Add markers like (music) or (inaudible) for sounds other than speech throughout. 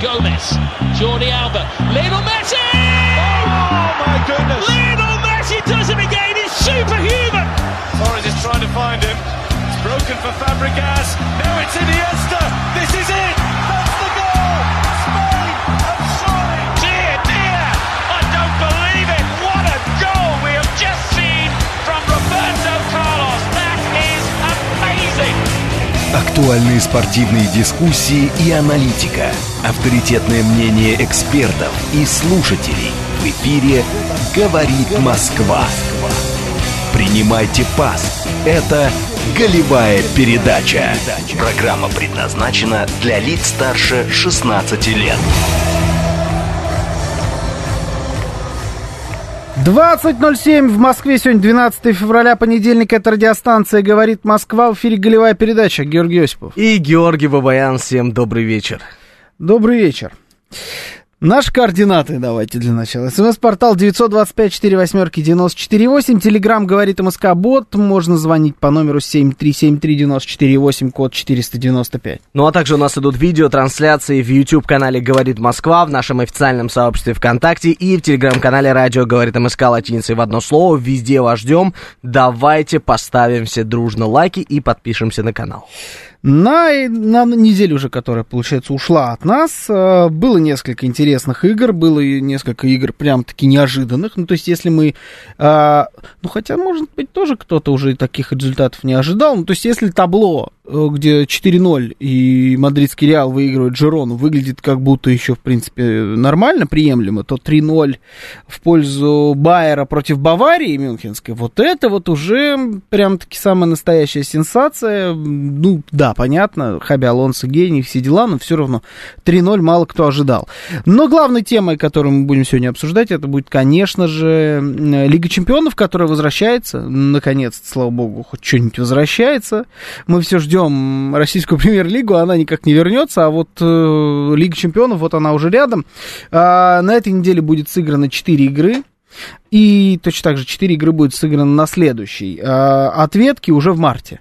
Gomez, Jordi Alba, Lionel Messi! Oh my goodness! Lionel Messi does it again. He's superhuman. Torres is trying to find him. It's broken for Fabregas. Now it's Iniesta. This is it. That's the goal. Актуальные спортивные дискуссии и аналитика. Авторитетное мнение экспертов и слушателей. В эфире «Говорит Москва». Принимайте пас. Это «Голевая передача». Программа предназначена для лиц старше 16 лет. 20.07 в Москве. Сегодня 12 февраля, понедельник. Это радиостанция «Говорит Москва». В эфире голевая передача. Георгий Осипов. И Георгий Бабаян, всем добрый вечер. Добрый вечер. Наши координаты давайте для начала. СМС-портал 925-48-94-8. Телеграмм говорит МСК Бот. Можно звонить по номеру 7373948, код 495. Ну а также у нас идут видеотрансляции в YouTube-канале «Говорит Москва», в нашем официальном сообществе ВКонтакте и в Телеграм-канале «Радио говорит МСК» латиницей в одно слово. Везде вас ждем. Давайте поставим все дружно лайки и подпишемся на канал. На, на неделю уже, которая, получается, ушла от нас, э, было несколько интересных игр, было и несколько игр прям-таки неожиданных. Ну, то есть, если мы... э, ну, хотя, может быть, тоже кто-то уже таких результатов не ожидал. Ну, то есть, если табло, где 4-0 и мадридский Реал выигрывает Джерону, выглядит как будто еще, в принципе, нормально, приемлемо, то 3-0 в пользу Байера против Баварии мюнхенской, вот это вот уже прям-таки самая настоящая сенсация. Ну, да, понятно, Хаби Алонсо гений, все дела, но все равно 3-0 мало кто ожидал. Но главной темой, которую мы будем сегодня обсуждать, это будет, конечно же, Лига Чемпионов, которая возвращается, наконец слава богу, хоть что-нибудь возвращается. Мы все ждем российскую (laughs) премьер-лигу, она никак не вернется, а вот э, Лига Чемпионов, вот она уже рядом. А, на этой неделе будет сыграно 4 игры. И точно так же 4 игры будет сыграно на следующей. А, ответки уже в марте.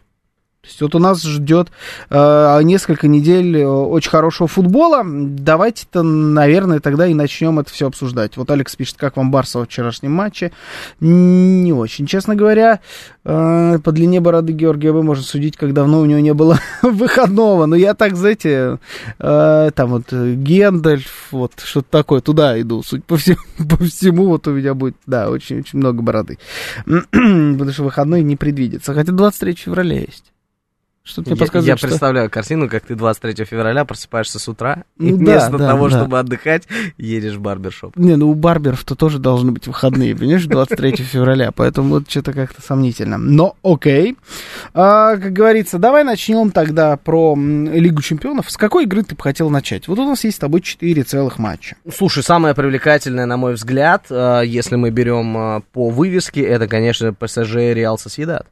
То есть вот у нас ждет э, несколько недель э, очень хорошего футбола. Давайте-то, наверное, тогда и начнем это все обсуждать. Вот Алекс пишет, как вам Барса во вчерашнем матче. Не очень, честно говоря. Э, по длине бороды Георгия Б. можно судить, как давно у него не было (laughs) выходного. Но я так, знаете, э, там вот э, Гендальф, вот что-то такое, туда иду. Суть по всему, (laughs) по всему вот у меня будет, да, очень-очень много бороды. (clears throat) Потому что выходной не предвидится. Хотя 23 февраля есть. Что-то мне Я, подсказывает, я что- представляю картину, как ты 23 февраля просыпаешься с утра, и Ну да, вместо да, того, да. чтобы отдыхать, едешь в барбершоп. Не, ну у барберов-то тоже должны быть выходные, понимаешь, 23 (laughs) февраля, поэтому вот что-то как-то сомнительно. Но окей. А, как говорится, давай начнем тогда про Лигу Чемпионов. С какой игры ты бы хотел начать? Вот у нас есть с тобой 4 целых матча. Слушай, самое привлекательное, на мой взгляд, э, если мы берем э, по вывеске, это, конечно, ПСЖ Реал Сосьедад,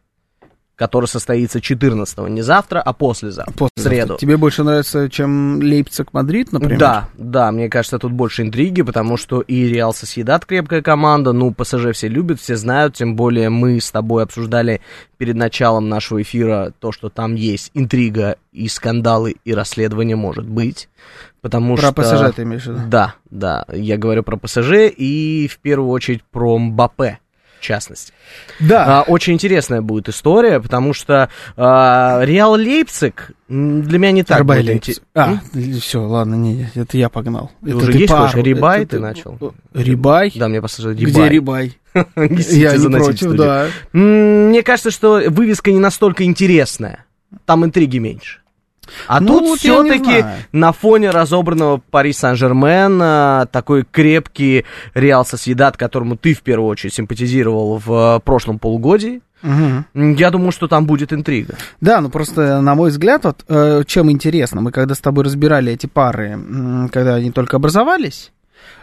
который состоится 14 не завтра, а послезавтра, в После среду. Тебе больше нравится, чем Лейпциг-Мадрид, например? Да, да, мне кажется, тут больше интриги, потому что и Реал Сосьедад крепкая команда, ну, ПСЖ все любят, все знают, тем более мы с тобой обсуждали перед началом нашего эфира то, что там есть интрига и скандалы, и расследование может быть, потому Про что... ПСЖ ты имеешь в виду? Да, да, я говорю про ПСЖ и в первую очередь про Мбаппе, частности. Да. А, очень интересная будет история, потому что а, Реал Лейпциг для меня не так Рибай будет Лейпциг. А, все, ладно, не, это я погнал. Ты это уже ты есть пару, хочешь? Рибай это ты начал? Рибай? Да, мне Где Рибай. Рибай? (laughs) Несите, Я не против, да. Мне кажется, что вывеска не настолько интересная. Там интриги меньше. А Ну, тут вот все-таки на фоне разобранного Пари Сан-Жермен такой крепкий Реал Соседат, которому ты в первую очередь симпатизировал в э, прошлом полугодии. М, Я думаю, что там будет интрига. Да, ну просто, на мой взгляд, вот э, чем интересно, мы когда с тобой разбирали эти пары, когда они только образовались,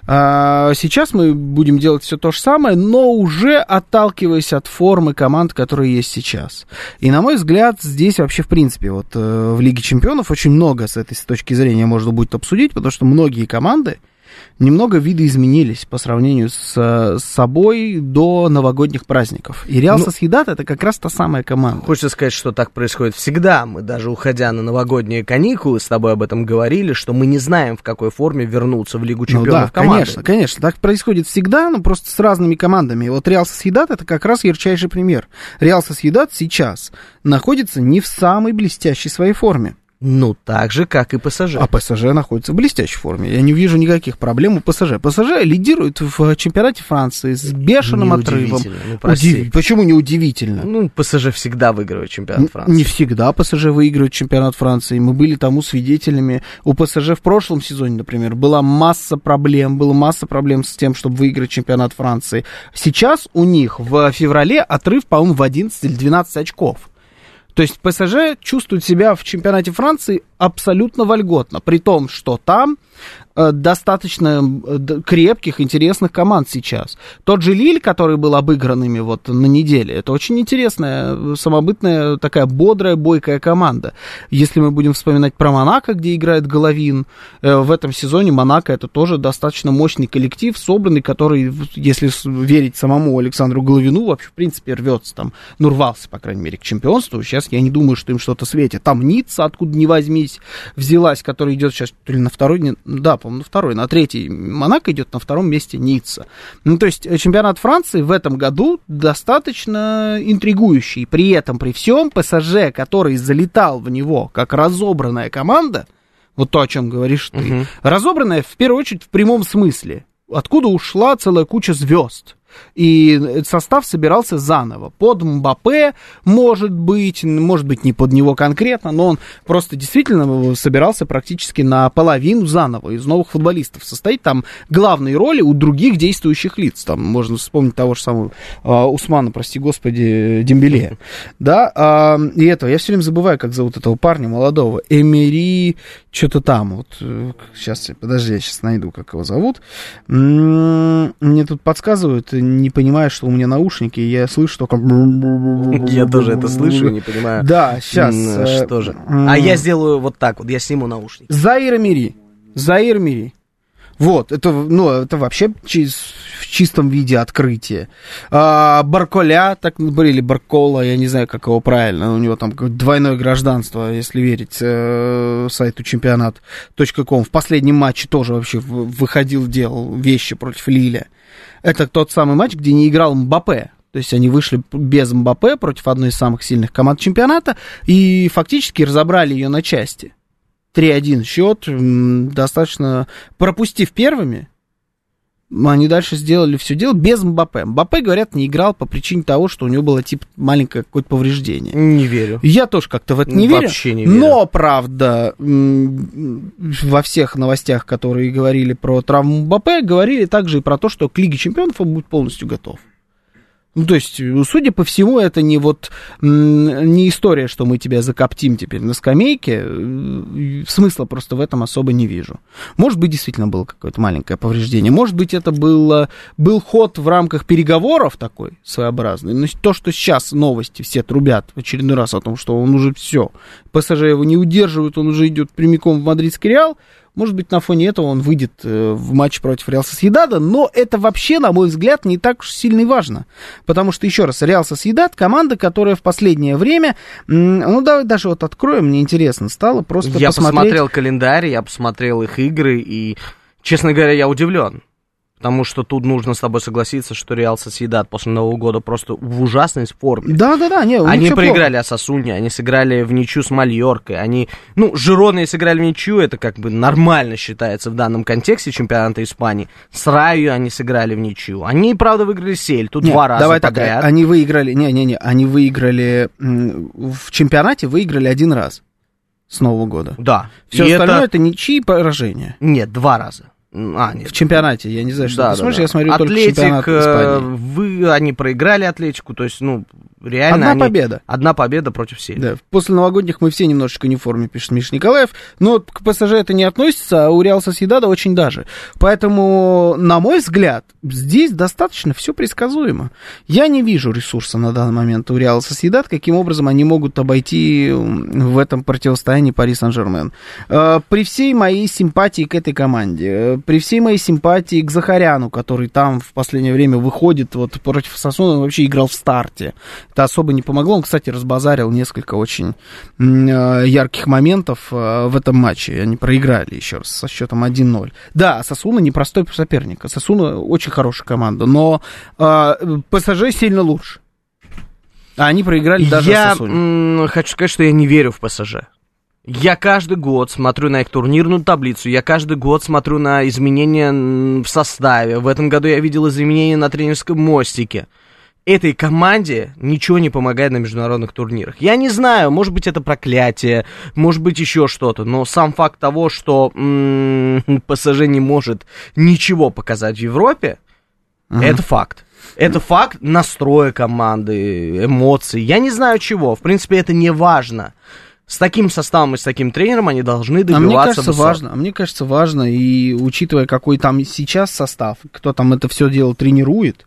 сейчас мы будем делать все то же самое, но уже отталкиваясь от формы команд, которые есть сейчас. И, на мой взгляд, здесь вообще, в принципе, вот э, в Лиге Чемпионов очень много с этой с точки зрения можно будет обсудить, потому что многие команды немного виды изменились по сравнению с, с собой до новогодних праздников. И Реал Ну, Сосъедат это как раз та самая команда. Хочется сказать, что так происходит всегда. Мы даже уходя на новогодние каникулы с тобой об этом говорили, что мы не знаем, в какой форме вернуться в Лигу Ну чемпионов да, команды. конечно, конечно. Так происходит всегда, но просто с разными командами. Вот Реал Сосъедат это как раз ярчайший пример. Реал Сосъедат сейчас находится не в самой блестящей своей форме. Ну, так же, как и ПСЖ. А ПСЖ находится в блестящей форме. Я не вижу никаких проблем у ПСЖ. ПСЖ лидирует в чемпионате Франции с бешеным отрывом. Ну, прости. Удив- Почему не удивительно? Ну, ПСЖ всегда выигрывает чемпионат Франции. Не всегда ПСЖ выигрывает чемпионат Франции. Мы были тому свидетелями. У ПСЖ в прошлом сезоне, например, была масса проблем. Была масса проблем с тем, чтобы выиграть чемпионат Франции. Сейчас у них в феврале отрыв, по-моему, в 11 или 12 очков. То есть ПСЖ чувствует себя в чемпионате Франции абсолютно вольготно, при том, что там э, достаточно э, крепких, интересных команд сейчас. Тот же Лиль, который был обыгран ими вот на неделе, это очень интересная, э, самобытная, такая бодрая, бойкая команда. Если мы будем вспоминать про Монако, где играет Головин, в этом сезоне Монако это тоже достаточно мощный коллектив, собранный, который, если верить самому Александру Головину, вообще, в принципе, рвется там, ну, рвался, по крайней мере, к чемпионству. Сейчас я не думаю, что им что-то светит. Там Ницца, откуда не возьмись, взялась, которая идет сейчас то ли на второй, да, по-моему, на второй, на третий Монако идет, на втором месте Ницца. Ну, то есть э, чемпионат Франции в этом году достаточно интригующий. При этом, при всем, ПСЖ, который залетал в него как разобранная команда, вот то, о чем говоришь ты, Мгм. разобранная в первую очередь в прямом смысле. Откуда ушла целая куча звезд. И состав собирался заново. Под Мбаппе, может быть, может быть, не под него конкретно, но он просто действительно собирался практически наполовину заново из новых футболистов. Состоит там главные роли у других действующих лиц. Там можно вспомнить того же самого а, Усмана, прости господи, Дембеле. Да, а, и этого, я все время забываю, как зовут этого парня молодого. Эмери, что-то там. Вот, сейчас, подожди, я сейчас найду, как его зовут. М, Мне тут подсказывают, не понимая, что у меня наушники, и я слышу только... (laughs) Я тоже это слышу и не понимаю. Да, сейчас. м, Что же? А я сделаю вот так вот, я сниму наушники. Заир Мири. Заир Мири. Вот, это, ну, это вообще в чистом виде открытие. А, Барколя, так говорили, Баркола, я не знаю, как его правильно, у него там двойное гражданство, если верить э, сайту чемпионат.ком. В последнем матче тоже вообще выходил, делал вещи против Лиля. Это тот самый матч, где не играл Мбаппе. То есть они вышли без Мбаппе против одной из самых сильных команд чемпионата и фактически разобрали ее на части. 3-1 счет, достаточно пропустив первыми, они дальше сделали все дело без Мбаппе. Мбаппе, говорят, не играл по причине того, что у него было типа маленькое какое-то повреждение. Не верю. Я тоже как-то в это не верю. Вообще не верю. Но, правда, во всех новостях, которые говорили про травму Мбаппе, говорили также и про то, что к Лиге Чемпионов он будет полностью готов. Ну, то есть, судя по всему, это не вот не история, что мы тебя закоптим теперь на скамейке. Э, Смысла просто в этом особо не вижу. Может быть, действительно было какое-то маленькое повреждение. Может быть, это было, был ход в рамках переговоров такой своеобразный. Но то, что сейчас новости все трубят в очередной раз о том, что он уже все, ПСЖ его не удерживают, он уже идет прямиком в мадридский Реал, может быть, на фоне этого он выйдет э, в матч против Реал Сосъедада, но это вообще, на мой взгляд, не так уж сильно и важно. Потому что, еще раз, Реал Сосъедад команда, которая в последнее время, ну давай даже вот откроем, мне интересно стало просто Я посмотреть. посмотрел календарь, я посмотрел их игры, и, честно говоря, я удивлен. Потому что тут нужно с тобой согласиться, что Реал Сосъедат после Нового года просто в ужасной форме. Да-да-да, не, Они проиграли Асасуне, они сыграли в ничью с Мальоркой, они, ну, Жироны сыграли в ничью, это как бы нормально считается в данном контексте чемпионата Испании. С Раю они сыграли в ничью. Они, правда, выиграли Сель, тут Не, два раза давай так, подряд. они выиграли, не-не-не, они выиграли, в чемпионате выиграли один раз с Нового года. Да. Все И остальное это... это ничьи поражения. Нет, два раза. А, нет. В чемпионате, я не знаю, что Да, ты да, смотришь, да. я смотрю Атлетик, только чемпионат э, Испании. вы, они проиграли Атлетику, то есть, ну, реально Одна они- победа. Одна победа против Сельта. Да, после новогодних мы все немножечко не в форме, пишет Миша Николаев. Но к ПСЖ это не относится, а у Реал Соседада очень даже. Поэтому, на мой взгляд, здесь достаточно все предсказуемо. Я не вижу ресурса на данный момент у Реал Соседат, каким образом они могут обойти в этом противостоянии Пари Сан-Жермен. Э, При всей моей симпатии к этой команде, э, при всей моей симпатии к Захаряну, который там в последнее время выходит вот против Сосуна, вообще играл в старте. Это особо не помогло. Он, кстати, разбазарил несколько очень э, ярких моментов э, в этом матче. Они проиграли еще раз со счетом 1-0. Да, Сосуна непростой соперник. Сосуна очень хорошая команда, но э, ПСЖ сильно лучше. А они проиграли даже я м, хочу сказать, что я не верю в ПСЖ. Я каждый год смотрю на их турнирную таблицу, я каждый год смотрю на изменения в составе. В этом году я видел изменения на тренерском мостике. Этой команде ничего не помогает на международных турнирах. Я не знаю, может быть это проклятие, может быть еще что-то, но сам факт того, что м, (laughs) ПСЖ не может ничего показать в Европе, это факт. Это факт настроя команды, эмоций. Я не знаю чего. В принципе, это не важно. С таким составом и с таким тренером они должны А добиваться мне кажется, высот. важно. А мне кажется, важно, и учитывая, какой там сейчас состав, кто там это все дело тренирует,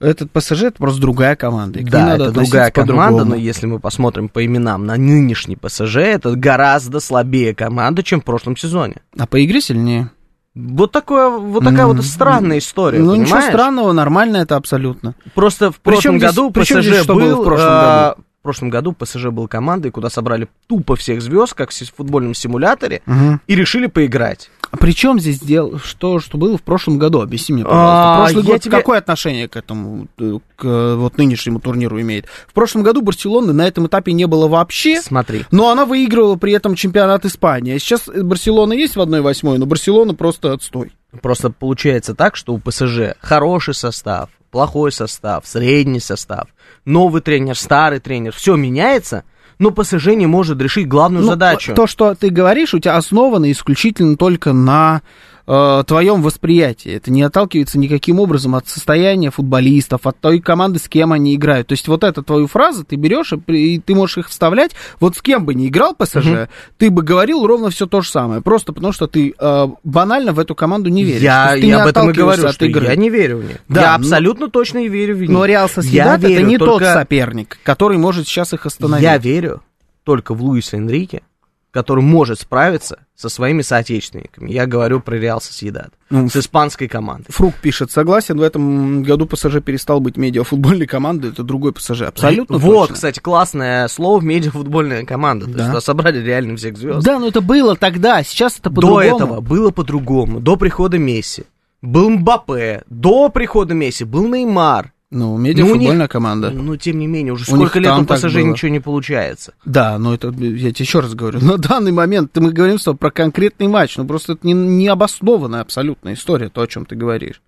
этот ПСЖ это просто другая команда. и Да, надо это другая команда, но если мы посмотрим по именам на нынешний ПСЖ, это гораздо слабее команда, чем в прошлом сезоне. А по игре сильнее. Вот, такое, вот такая вот странная история, Ну, ничего понимаешь? странного, нормально это абсолютно. Просто в прошлом году ПСЖ здесь был... было в прошлом а, году? В прошлом году ПСЖ был командой, куда собрали тупо всех звезд, как в футбольном симуляторе, и решили поиграть. А при чем здесь дело, что, что было в прошлом году? Объясни мне, А, пожалуйста. Прошлый я год тебе- какое отношение к этому, э, к вот нынешнему турниру имеет? В прошлом году Барселоны на этом этапе не было вообще. Смотри. Но она выигрывала при этом чемпионат Испании. А Сейчас Барселона есть в 1-8, но Барселона просто отстой. Просто получается так, что у ПСЖ хороший состав, плохой состав, средний состав, новый тренер, старый тренер, все меняется, но ПСЖ не может решить главную Ну, задачу. То, что ты говоришь, у тебя основано исключительно только на э, твоем восприятии. Это не отталкивается никаким образом от состояния футболистов, от той команды, с кем они играют. То есть вот эту твою фразу ты берешь и, и ты можешь их вставлять. Вот с кем бы ни играл ПСЖ, ты бы говорил ровно все то же самое. Просто потому что ты э, банально в эту команду не веришь. Я, ты я не об этом и говорю, от что игры. я не верю в них. Да, я но- абсолютно точно не верю в них. Но Реал Я Соседат это верю не только- тот соперник, который может сейчас их остановить. Я верю только в Луиса Энрике, который может справиться со своими соотечественниками. Я говорю про Реал Соседат. Ну, с испанской командой. Фрук пишет, согласен, в этом году ПСЖ перестал быть медиафутбольной командой, это другой ПСЖ, абсолютно Вот, точно. кстати, классное слово в медиафутбольная команда. То Да. есть туда собрали реально всех звезд. Да, но это было тогда, сейчас это До по-другому. этого было по-другому. До прихода Месси. Был Мбаппе. До прихода Месси был Неймар. Ну, Ну, медиафутбольная них- команда. Ну, тем не менее, уже У сколько лет у ПСЖ ничего не получается. Да, но это, я тебе еще раз говорю, (laughs) на данный момент мы говорим с тобой про конкретный матч, ну просто это не, не обоснованная абсолютная история, то, о чем ты говоришь.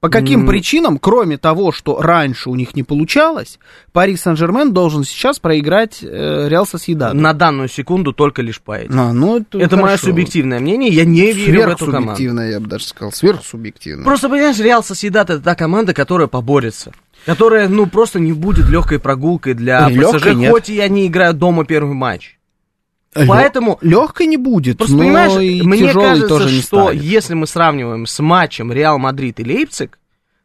По каким М. причинам, кроме того, что раньше у них не получалось, Пари Сен-Жермен должен сейчас проиграть э, Реал Сосьедад? На данную секунду только лишь по этим. А, ну, это Это мое субъективное мнение, я не верю в эту команду. Сверхсубъективное, я бы даже сказал, сверхсубъективное. Просто, понимаешь, Реал Соседат это та команда, которая поборется. Которая, ну, просто не будет легкой прогулкой для Ой, ПСЖ, нет. хоть и они играют дома первый матч. Поэтому- легкой не будет, Просто, но понимаешь, и мне кажется, тоже не что станет. если мы сравниваем с матчем Реал Мадрид и Лейпциг,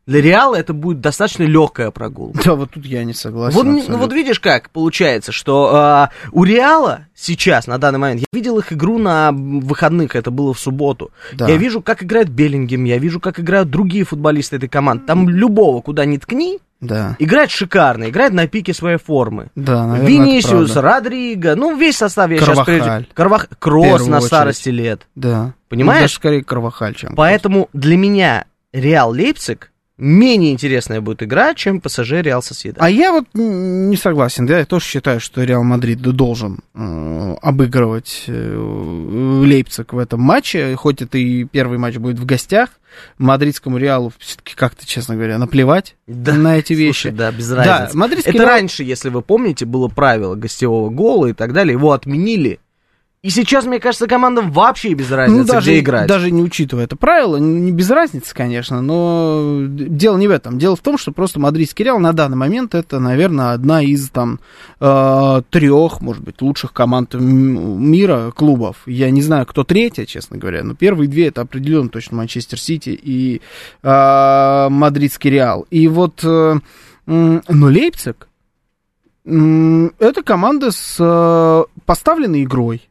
для Реала это будет достаточно легкая прогулка. Да, вот тут я не согласен. Вот, ну, абсолютно. вот видишь как получается, что а, у Реала сейчас, на данный момент, я видел их игру на выходных, это было в субботу. Да. Я вижу, как играет Беллингем, я вижу, как играют другие футболисты этой команды. Там любого, куда ни ткни, Да. играет шикарно, играет на пике своей формы. Да, наверное, Винисиус. Родриго, ну весь состав я сейчас Карвахаль. Карвах... Кросс на очередь. старости лет. Да. Понимаешь? Ну, даже скорее Карвахаль, чем. Поэтому для меня Реал Лейпциг менее интересная будет игра, чем ПСЖ Реал Сосьедад. А я вот не согласен, да, я тоже считаю, что Реал Мадрид должен э, обыгрывать э, Лейпциг в этом матче, хоть это и первый матч будет в гостях, мадридскому Реалу все-таки как-то, честно говоря, наплевать на эти вещи. Слушай, да, без Да, разницы. мадридский Это Реал- раньше, если вы помните, было правило гостевого гола и так далее. Его отменили И сейчас, мне кажется, командам вообще без разницы, Ну, даже, где играть. даже не учитывая это правило, не без разницы, конечно, но дело не в этом. Дело в том, что просто мадридский Реал на данный момент это, наверное, одна из там э, трех, может быть, лучших команд мира клубов. Я не знаю, кто третья, честно говоря, но первые две это определенно точно Манчестер Сити и э, мадридский Реал. И вот, э, но Лейпциг это команда с э, поставленной игрой.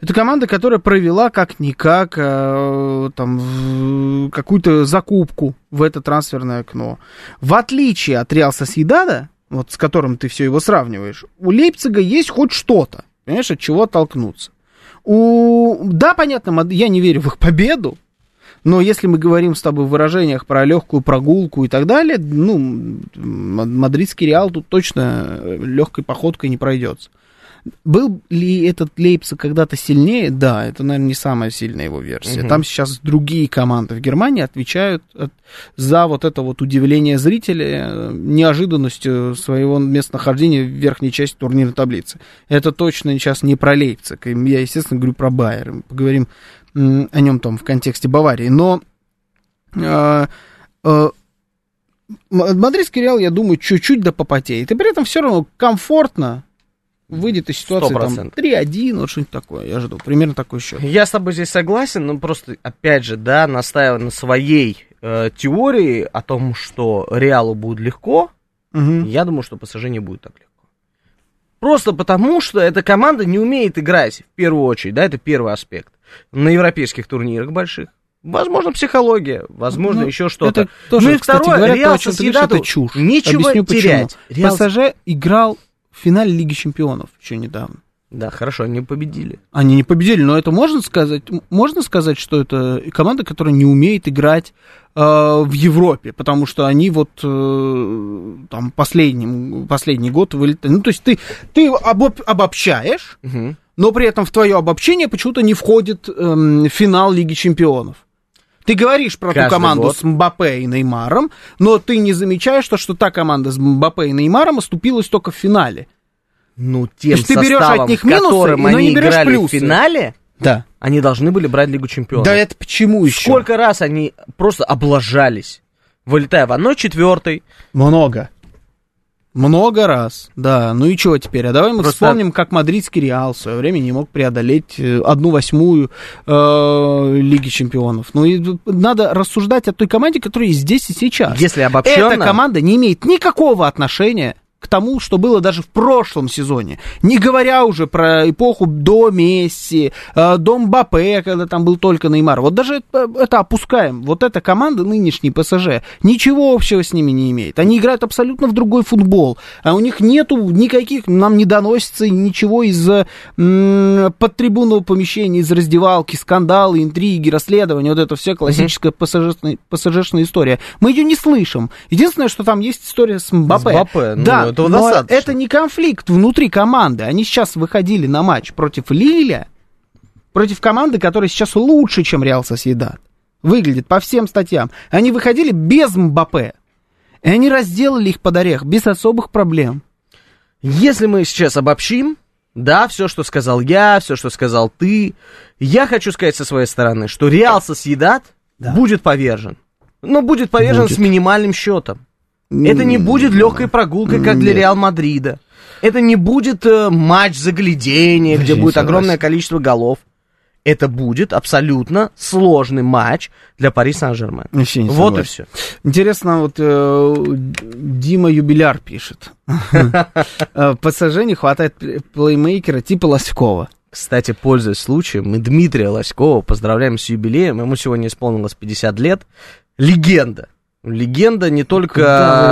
Это команда, которая провела как-никак э, там какую-то закупку в это трансферное окно. В отличие от Реал Соседада, вот с которым ты все его сравниваешь, у Лейпцига есть хоть что-то, понимаешь, от чего оттолкнуться. У... Да, понятно, я не верю в их победу, но если мы говорим с тобой в выражениях про легкую прогулку и так далее, ну, мадридский Реал тут точно легкой походкой не пройдется. Был ли этот Лейпциг когда-то сильнее? Да, это, наверное, не самая сильная его версия. Мгм. Там сейчас другие команды в Германии отвечают от- за вот это вот удивление зрителя э, неожиданностью своего местонахождения в верхней части турнирной таблицы. Это точно сейчас не про Лейпциг. Я, естественно, говорю про Байер. Мы поговорим о нем там в контексте Баварии. Но э, э, Мадридский Реал, я думаю, чуть-чуть да попотеет. И при этом все равно комфортно выйдет из ситуации там 100%. 3-1, вот что-нибудь такое. Я жду. Примерно такой счет. Я с тобой здесь согласен, но просто, опять же, да, настаиваю на своей э, теории о том, что Реалу будет легко, Мгм. я думаю, что ПСЖ не будет так легко. Просто потому, что эта команда не умеет играть, в первую очередь, да, это первый аспект. На европейских турнирах больших. Возможно, психология, возможно, Ну, еще что-то. Это тоже, ну и кстати второе, говоря, Реал то, о чем ты говоришь, Сосьедаду это чушь. нечего Объясню терять. Реал- ПСЖ играл в финале Лиги Чемпионов еще недавно. Да, хорошо, они победили. Они не победили, но это можно сказать, можно сказать, что это команда, которая не умеет играть э, в Европе, потому что они вот э, там последний, последний год вылетали. Ну, то есть ты, ты обоб- обобщаешь, Мгм. но при этом в твое обобщение почему-то не входит эм, финал Лиги Чемпионов. Ты говоришь про ту Каждый команду год. с Мбаппе и Неймаром, но ты не замечаешь то, что та команда с Мбаппе и Неймаром оступилась только в финале. Ну, тем есть ты берешь составом, от них минусы, но не берешь играли плюсы. в финале, Да. они должны были брать Лигу Чемпионов. Да это почему еще? Сколько раз они просто облажались, вылетая в 1-4, Много. Много раз, да. Ну и чего теперь? А давай мы Просто- вспомним, как мадридский Реал в свое время не мог преодолеть э, одну восьмую э, Лиги Чемпионов. Ну и надо рассуждать о той команде, которая здесь и сейчас. если обобщенно... Эта команда не имеет никакого отношения к тому, что было даже в прошлом сезоне. Не говоря уже про эпоху до Месси, э, до Мбаппе, когда там был только Неймар. Вот даже это, это опускаем. Вот эта команда, нынешний ПСЖ, ничего общего с ними не имеет. Они играют абсолютно в другой футбол. А у них нету никаких, нам не доносится ничего из м, подтрибунного помещения, из раздевалки, скандалы, интриги, расследования. Вот это вся классическая ПСЖшная, ПСЖшная история. Мы ее не слышим. Единственное, что там есть история с Мбаппе. С Мбаппе, ну, этого но достаточно. это не конфликт внутри команды. Они сейчас выходили на матч против Лиля, против команды, которая сейчас лучше, чем Реал Соседат. Выглядит по всем статьям. Они выходили без Мбаппе. И они разделали их под орех без особых проблем. Если мы сейчас обобщим, да, все, что сказал я, все, что сказал ты, я хочу сказать со своей стороны, что Реал Сосъедат Да. будет повержен. Но будет повержен Будет. с минимальным счетом. Это не будет легкой прогулкой, как для. Реал Мадрида. Это не будет э, матч заглядения, где будет огромное количество голов. Это будет абсолютно сложный матч для Пари Сан-Жермен. Вот и все. Интересно, вот э, Дима Юбиляр пишет. (laughs) Э, ПСЖ не хватает пл- плеймейкера типа Лоськова. Кстати, пользуясь случаем, мы Дмитрия Лоськова поздравляем с юбилеем. Ему сегодня исполнилось 50 лет. Легенда. Легенда не вы только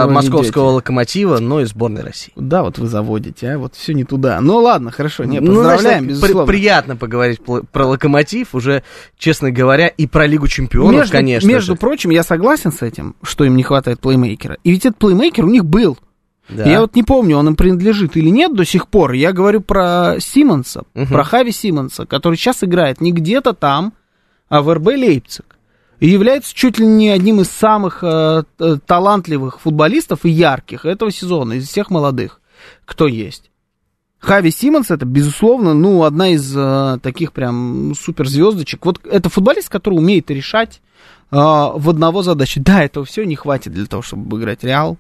его московского локомотива, но и сборной России. Да, вот вы заводите, а вот все не туда. Ну ладно, хорошо, не, Ну, поздравляем, значит, безусловно. при- приятно поговорить про локомотив, уже, честно говоря, и про Лигу Чемпионов, между, конечно. между же. прочим, я согласен с этим, что им не хватает плеймейкера. И ведь этот плеймейкер у них был. Да. Я вот не помню, он им принадлежит или нет до сих пор. Я говорю про Симмонса, Мгм. про Хави Симмонса, который сейчас играет не где-то там, а в РБ Лейпциг. И является чуть ли не одним из самых э, э, талантливых футболистов и ярких этого сезона, из всех молодых, кто есть. Хави Симмонс это, безусловно, ну, одна из э, таких прям суперзвездочек. Вот это футболист, который умеет решать э, в одного задачи. Да, этого все не хватит для того, чтобы обыграть Реал.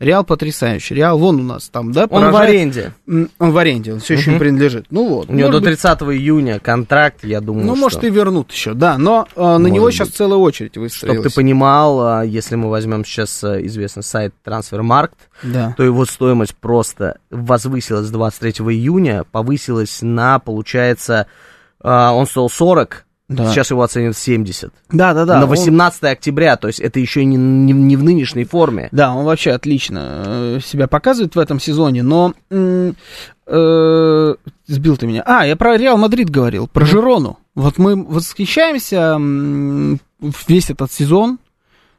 Реал потрясающий. Реал вон у нас там, да, Он в поражает- аренде. Он в аренде, он все еще не принадлежит. Ну вот. У него до быть, 30 июня контракт, я думаю, Ну, что... может, и вернут еще, да. Но э, на Может него быть. сейчас целая очередь Чтобы выстроилась. ты понимал, а, если мы возьмем сейчас а, известный сайт Трансфермаркт, Да. то его стоимость просто возвысилась с 23 июня, повысилась на, получается, а, он стоил 40, Да. сейчас его оценят в 70. Да, да, да. на он- 18 октября, то есть это еще не, не, не в нынешней форме. Да, он вообще отлично э, себя показывает в этом сезоне, но э, сбил ты меня. А, я про Реал Мадрид говорил, про Жирону. Вот мы восхищаемся весь этот сезон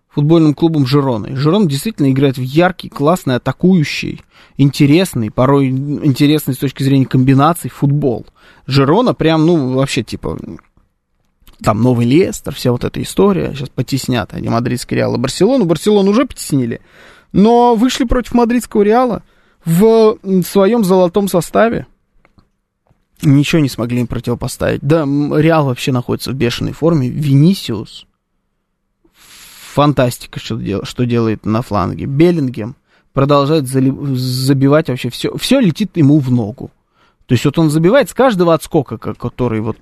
футбольным клубом Жироны. Жирона действительно играет в яркий, классный, атакующий, интересный, порой интересный с точки зрения комбинаций футбол. Жирона прям, ну, вообще, типа, там новый Лестер, вся вот эта история. Сейчас потеснят они мадридский Реал и Барселону. Барселону уже потеснили. Но вышли против мадридского Реала в своем золотом составе. Ничего не смогли им противопоставить. Да, Реал вообще находится в бешеной форме. Винисиус. Фантастика, что, дел- что делает на фланге. Беллингем продолжает забивать вообще все. Все летит ему в ногу. То есть вот он забивает с каждого отскока, ко- который вот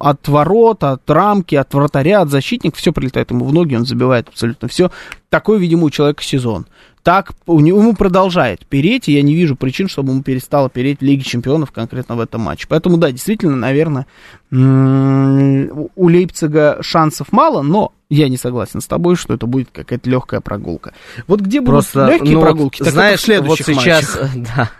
от ворот, от рамки, от вратаря, от защитника, все прилетает ему в ноги, он забивает абсолютно все. Такой, видимо, у человека сезон. Так у него, ему продолжает переть, и я не вижу причин, чтобы ему перестало переть в Лиге Чемпионов конкретно в этом матче. Поэтому, да, действительно, наверное, у- Лейпцига шансов мало, но я не согласен с тобой, что это будет какая-то легкая прогулка. Вот где будут Просто, легкие ну, вот, прогулки, это знаешь, вот сейчас, матчах. (laughs) да,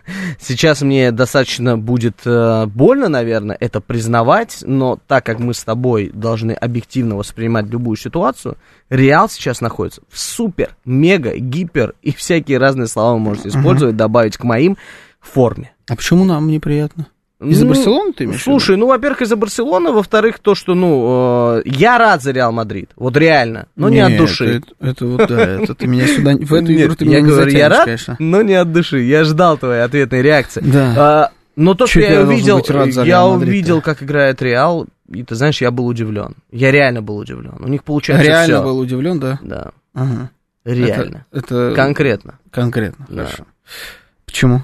сейчас мне достаточно будет э, больно, наверное, это признавать, но так как мы с тобой должны объективно воспринимать любую ситуацию, Реал сейчас находится в супер, мега, гипер и всякие разные слова вы можете использовать, добавить к моим форме. А почему нам неприятно? Из-за Ну, Барселоны ты имеешь? Слушай, ну, во-первых, из-за Барселоны, во-вторых, то, что, ну, э, я рад за Реал Мадрид, вот реально, но не от Нет, души. Это, это вот, да, это ты меня сюда... (laughs) В эту Нет, игру ты меня не говорю, я рад, но не от души. Я ждал твоей ответной реакции. Да. А, но то, что я увидел, я увидел, как играет Реал, и ты знаешь, я был удивлен. Я реально был удивлен. У них получается Реально всё. был удивлен, да? Да, Ага. реально. Это, это Конкретно. конкретно, Да. хорошо. Почему?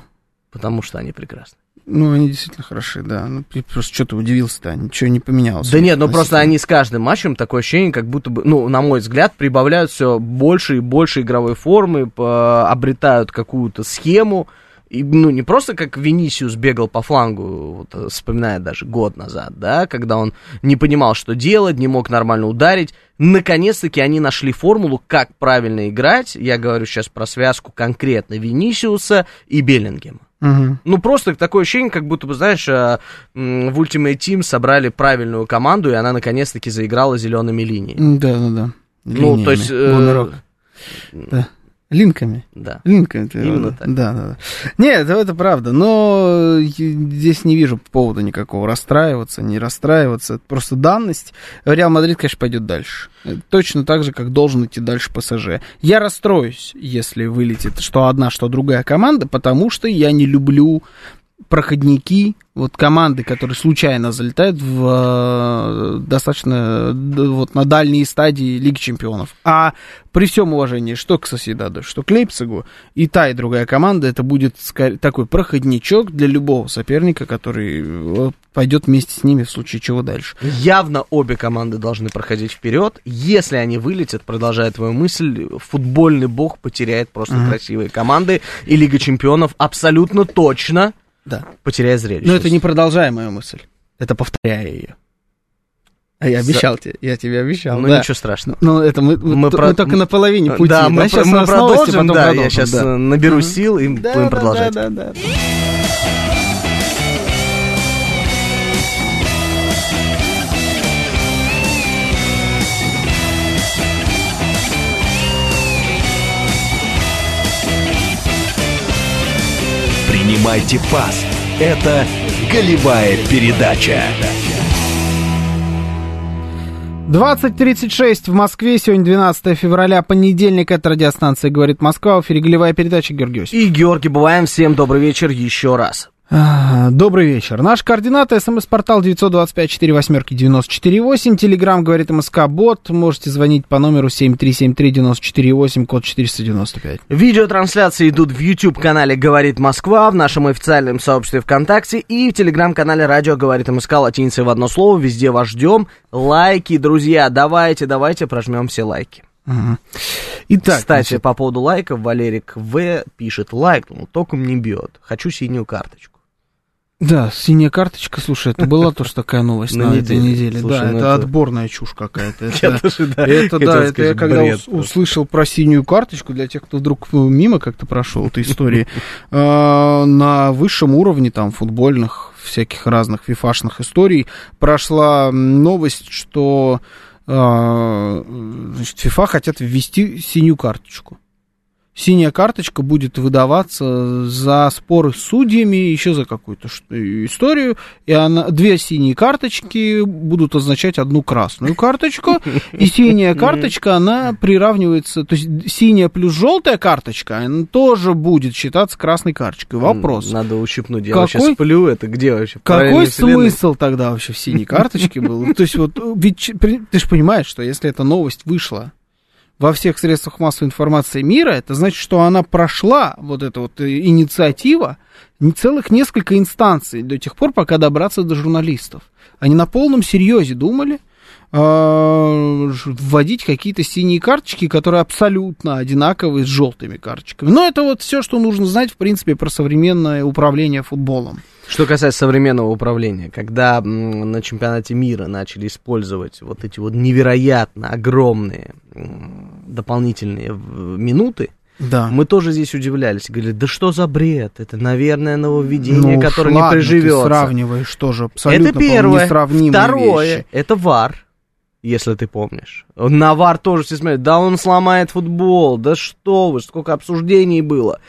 Потому что они прекрасны. Ну, они действительно хороши, да. Ну, просто что ты удивился-то, ничего не поменялось. Да нет, ну просто они с каждым матчем такое ощущение, как будто бы, ну, на мой взгляд, прибавляют все больше и больше игровой формы, обретают какую-то схему. И, ну, не просто как Венисиус бегал по флангу, вот, э, вспоминая даже год назад, да, когда он не понимал, что делать, не мог нормально ударить. Наконец-таки они нашли формулу, как правильно играть. Я говорю сейчас про связку конкретно Венисиуса и Беллингема. Мгм. Ну, просто такое ощущение, как будто бы, знаешь, м, в Ultimate Team собрали правильную команду, и она наконец-таки заиграла зелеными линиями. Да, да, да. Ну, то есть... э. Да. Линками. Да. Линками. ты- Именно да, так. Да, да, да. Нет, это правда, но э, здесь не вижу повода никакого расстраиваться, не расстраиваться. Это просто данность. Реал Мадрид, конечно, пойдет дальше. Точно так же, как должен идти дальше ПСЖ. Я расстроюсь, если вылетит что одна, что другая команда, потому что я не люблю проходники, вот команды, которые случайно залетают в э, достаточно вот на дальние стадии Лиги Чемпионов. А при всем уважении, что к Соседаду, что к Лейпцигу, и та, и другая команда, это будет такой проходничок для любого соперника, который э, пойдет вместе с ними в случае чего дальше. Явно обе команды должны проходить вперед. Если они вылетят, продолжая твою мысль, футбольный бог потеряет просто красивые команды, и Лига Чемпионов абсолютно точно Да. потеряет зрелище. Но это не продолжая мою мысль, это повторяя ее. А я обещал тебе, я тебе обещал. Ну, да. ничего страшного. Ну, это мы, мы, Мы про- мы только на половине пути. да, мы, у мы нас новости, продолжим, потом да, я продолжим, сейчас да. наберу сил и Да, будем да, продолжать. Да, да, да. Принимайте фаст. Это голевая передача. 20.36 в Москве, сегодня 12 февраля, понедельник, это радиостанция «Говорит Москва», в эфире Голевая передача Георгиевич. И, Георгий, бываем. Всем добрый вечер еще раз. Добрый вечер. Наш координат смс-портал 925-48-94-8. Телеграмм говорит МСК Бот. Можете звонить по номеру 7373-94-8, код 495. Видеотрансляции идут в YouTube-канале «Говорит Москва», в нашем официальном сообществе ВКонтакте и в Телеграм-канале «Радио говорит МСК» латиницей в одно слово. Везде вас ждем. Лайки, друзья, давайте, давайте прожмем все лайки. Мгм. Итак, Кстати, значит, по поводу лайков, Валерик В. пишет, лайкнул, током не бьет. Хочу синюю карточку. Да, синяя карточка, слушай, это была тоже такая новость На на этой неделе. Слушай, Да, ну это это- отборная чушь какая-то. (laughs) Я Это- тоже, да, Это хотел да, это я когда бред ус- просто. услышал про синюю карточку, для тех, кто вдруг э, мимо как-то прошел этой истории, (laughs) э, на высшем уровне там футбольных всяких разных фифашных историй прошла новость, что э, значит, ФИФА хотят ввести синюю карточку. Синяя карточка будет выдаваться за споры с судьями, еще за какую-то историю. И она, две синие карточки будут означать одну красную карточку. И синяя карточка, она приравнивается... То есть синяя плюс желтая карточка, она тоже будет считаться красной карточкой. Вопрос. Надо ущипнуть. Я Какой- вообще сплю, это где вообще? Какой смысл тогда вообще в синей карточке был? То есть вот, ведь ты же понимаешь, что если эта новость вышла во всех средствах массовой информации мира, это значит, что она прошла, вот эта вот э, инициатива, целых несколько инстанций до тех пор, пока добраться до журналистов. Они на полном серьезе думали ж- вводить какие-то синие карточки, которые абсолютно одинаковые с желтыми карточками. Но это вот все, что нужно знать, в принципе, про современное управление футболом. Что касается современного управления, когда на чемпионате мира начали использовать вот эти вот невероятно огромные дополнительные минуты, Да. мы тоже здесь удивлялись. Говорили, да что за бред? Это, наверное, нововведение, Ну которое не приживется. Ты сравниваешь тоже абсолютно это первое. Второе, вещи. это ВАР, если ты помнишь. На ВАР тоже все смотрят, да он сломает футбол, да что вы, сколько обсуждений было.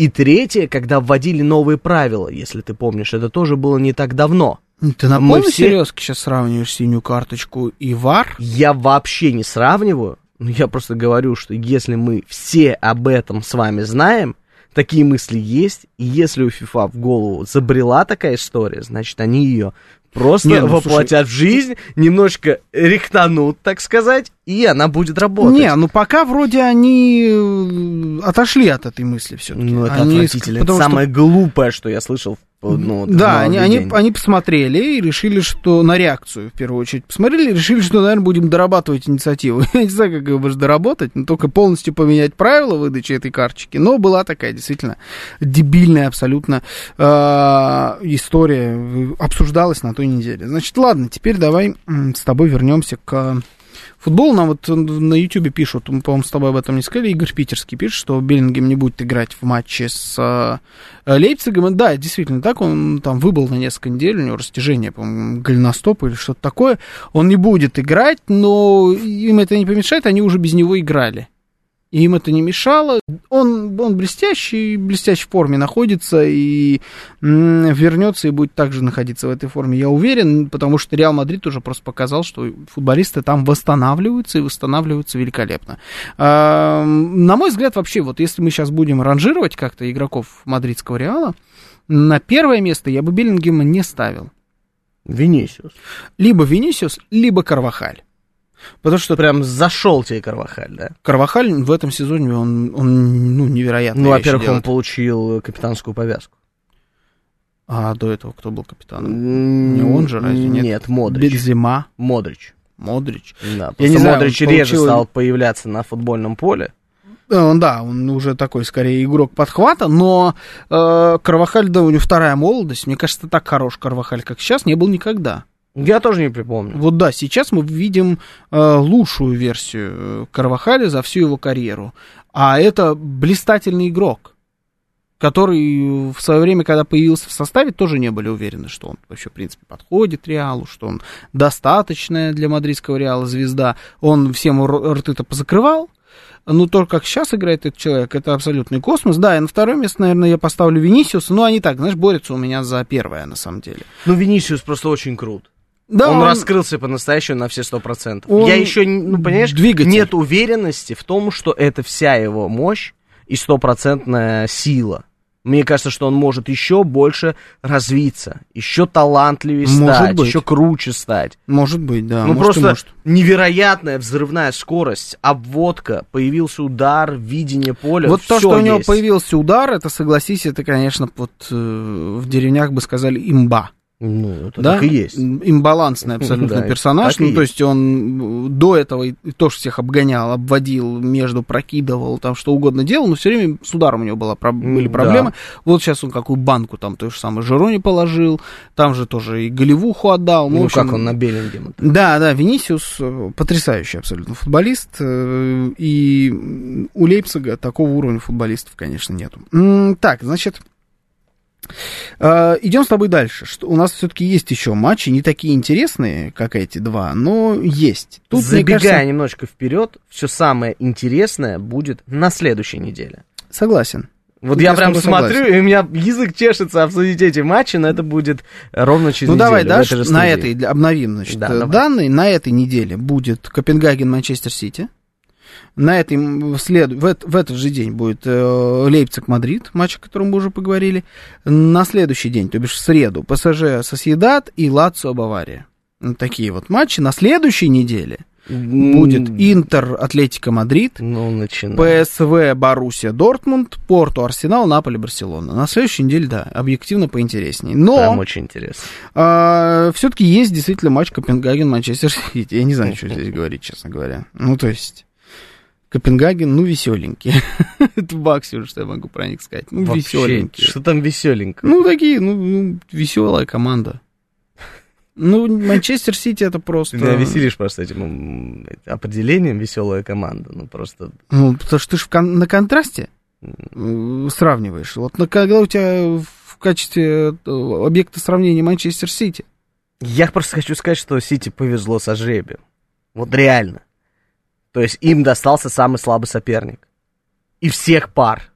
И третье, когда вводили новые правила, если ты помнишь, это тоже было не так давно. Ты на полной все- серьезке сейчас сравниваешь синюю карточку и ВАР? Я вообще не сравниваю, но я просто говорю, что если мы все об этом с вами знаем, такие мысли есть, и если у FIFA в голову забрела такая история, значит, они ее просто Не, ну, воплотят в жизнь, немножко рихтанут, так сказать, и она будет работать. Не, ну пока вроде они э, отошли от этой мысли все-таки. Ну, это Они отвратительно. потому это что- самое глупое, что я слышал. Ну, Да, они, они, они посмотрели и решили, что на реакцию, в первую очередь, посмотрели и решили, что, наверное, будем дорабатывать инициативу. (laughs) Я не знаю, как ее можно доработать, но только полностью поменять правила выдачи этой карточки. Но была такая действительно дебильная абсолютно э, история, обсуждалась на той неделе. Значит, ладно, теперь давай с тобой вернемся к футболу. Нам вот на Ютубе пишут, мы, по-моему, с тобой об этом не сказали, Игорь Питерский пишет, что Беллингем не будет играть в матче с э, Лейпцигом. Да, действительно так, он там выбыл на несколько недель, у него растяжение, по-моему, голеностопа или что-то такое. Он не будет играть, но им это не помешает, они уже без него играли. И им это не мешало. Он, он блестящий, блестящей форме находится и вернется и будет также находиться в этой форме, я уверен, потому что Реал Мадрид уже просто показал, что футболисты там восстанавливаются и восстанавливаются великолепно. А, на мой взгляд, вообще, вот если мы сейчас будем ранжировать как-то игроков мадридского Реала, на первое место я бы Беллингема не ставил. Винисиус. Либо Винисиус, либо Карвахаль. Потому что Прям зашел тебе Карвахаль, да? Карвахаль в этом сезоне, он, он ну, невероятно. Ну, во-первых, он получил капитанскую повязку. А до этого кто был капитаном? Не он же, разве нет? Нет, Модрич. Бензима, Модрич. Модрич. Да, Я не знаю, Модрич реже получил- стал появляться на футбольном поле. Э, он, Да, он уже такой, скорее, игрок подхвата, но э, Карвахаль, да, у него вторая молодость. Мне кажется, так хорош Карвахаль, как сейчас, не был никогда. Я тоже не припомню. Вот да, сейчас мы видим э, лучшую версию э, Карвахаля за всю его карьеру. А это блистательный игрок, который в свое время, когда появился в составе, тоже не были уверены, что он вообще, в принципе, подходит Реалу, что он достаточная для мадридского Реала звезда. Он всем рты-то позакрывал, но то, как сейчас играет этот человек, это абсолютный космос. Да, и на второе место, наверное, я поставлю Винисиуса, но они так, знаешь, борются у меня за первое, на самом деле. Ну, Винисиус просто очень крут. Да, он, раскрылся по-настоящему на все сто процентов. Он Я еще, ну, понимаешь, двигатель. нет уверенности в том, что это вся его мощь и стопроцентная сила. Мне кажется, что он может еще больше развиться, еще талантливее Может стать, быть. еще круче стать. Может быть, да. ну может просто может. невероятная взрывная скорость, обводка, появился удар, видение поля. Вот то, что у него есть. появился удар, это, согласись, это, конечно, вот э, в деревнях бы сказали имба. Ну, это да? так и есть. Имбалансный абсолютно (laughs) Да, персонаж. Ну, то есть он до этого и тоже всех обгонял, обводил, между прокидывал, там что угодно делал, но все время с ударом у него была, были проблемы. да. Вот сейчас он какую банку там той же самой Жироне положил, там же тоже и голевуху отдал. Ну, Ну, общем, как он на Беллингема. Да, да, Венисиус э, потрясающий абсолютно футболист, э, и у Лейпцига такого уровня футболистов, конечно, нету. Так, значит, идем с тобой дальше. Что, у нас все-таки есть еще матчи, не такие интересные, как эти два, но есть. Тут, Забегая кажется, немножечко вперед, все самое интересное будет на следующей неделе. согласен. Вот Тут я прям смотрю, согласен. и у меня язык чешется обсудить эти матчи, но это будет ровно через Ну неделю. давай, в да, этой на этой обновим, значит, Да, э, давай. данные. На этой неделе будет Копенгаген, Манчестер Сити. На этой, след... в, в этот же день будет э, Лейпциг, Мадрид, матч, о котором мы уже поговорили. На следующий день, то бишь в среду, ПСЖ, Сосьедад и Лацио, Бавария. Вот такие вот матчи. На следующей неделе будет Интер, Атлетико, Мадрид. Ну, начинаем. ПСВ, Боруссия, Дортмунд, Порту, Арсенал, Наполи, Барселона. На следующей неделе, да, объективно поинтереснее. Но Прям очень интересно. все-таки есть действительно матч Копенгаген-Манчестер Сити. Я не знаю, что здесь говорить, честно говоря. Ну, то есть, Копенгаген, ну, веселенький. (laughs) Это уже, что я могу про них сказать. Ну, Вообще, веселенький. Что там веселенько? Ну, такие, ну, веселая команда. Ну, Манчестер Сити это просто... Ты меня веселишь просто этим определением веселая команда. Ну, просто... Ну, потому что ты же на контрасте сравниваешь. Вот на- когда у тебя в качестве э, объекта сравнения Манчестер Сити. Я просто хочу сказать, что Сити повезло со жребием. Вот реально. То есть им достался самый слабый соперник. И всех пар.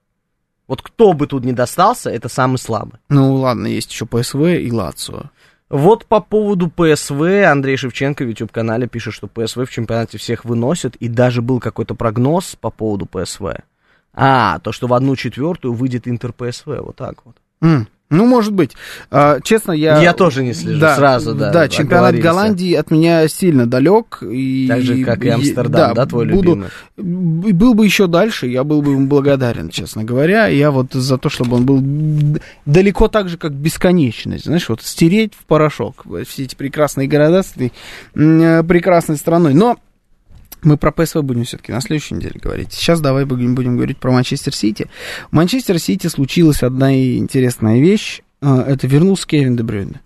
Вот кто бы тут не достался, это самый слабый. Ну, ладно, есть еще ПСВ и Лацио. Вот по поводу ПСВ Андрей Шевченко в YouTube-канале пишет, что ПСВ в чемпионате всех выносит, и даже был какой-то прогноз по поводу ПСВ. А, то, что в одну четвертую выйдет Интер ПСВ, вот так вот. М, Ну, может быть. А, честно, я... Я тоже не слежу, сразу, да, Да, чемпионат. Голландии от меня сильно далек. И, Так же, как и Амстердам, да, твой буду- любимый? И был бы еще дальше, я был бы ему благодарен, честно говоря. Я вот за то, чтобы он был далеко так же, как бесконечность. Знаешь, вот стереть в порошок все эти прекрасные города с этой прекрасной страной. Но мы про ПСВ будем все-таки на следующей неделе говорить. Сейчас давай будем, будем говорить про Манчестер Сити. В Манчестер Сити случилась одна интересная вещь. А, Это вернулся Кевин Де Брюйне.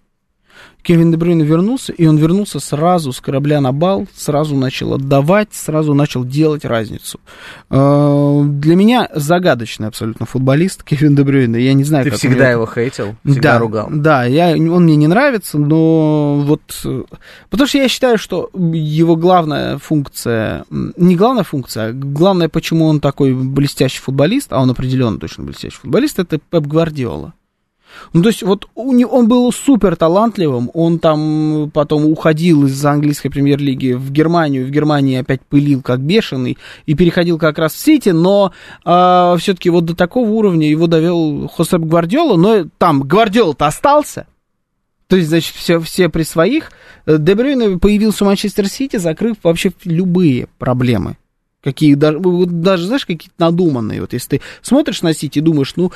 Кевин Де Брюйне вернулся, и он вернулся сразу с корабля на бал, сразу начал отдавать, сразу начал делать разницу. Э, Для меня загадочный абсолютно футболист Кевин Де Брюйне. Я не знаю, Ты как всегда его хейтил, всегда да, ругал. Да, я, он мне не нравится, но вот... э, Потому что я считаю, что его главная функция... Не главная функция, а главное, почему он такой блестящий футболист, а он определенно точно блестящий футболист, это Пеп Гвардиола. Ну, то есть, вот он был супер талантливым, он там потом уходил из английской премьер-лиги в Германию, в Германии опять пылил как бешеный и переходил как раз в Сити, но все-таки вот до такого уровня его довел Хосеп Гвардиола, но там Гвардиола-то остался, то есть, значит, все, все при своих. Э, Де Брюйне появился в Манчестер Сити, закрыв вообще любые проблемы. Какие даже, вот даже, знаешь, какие-то надуманные. Вот если ты смотришь на Сити и думаешь, ну,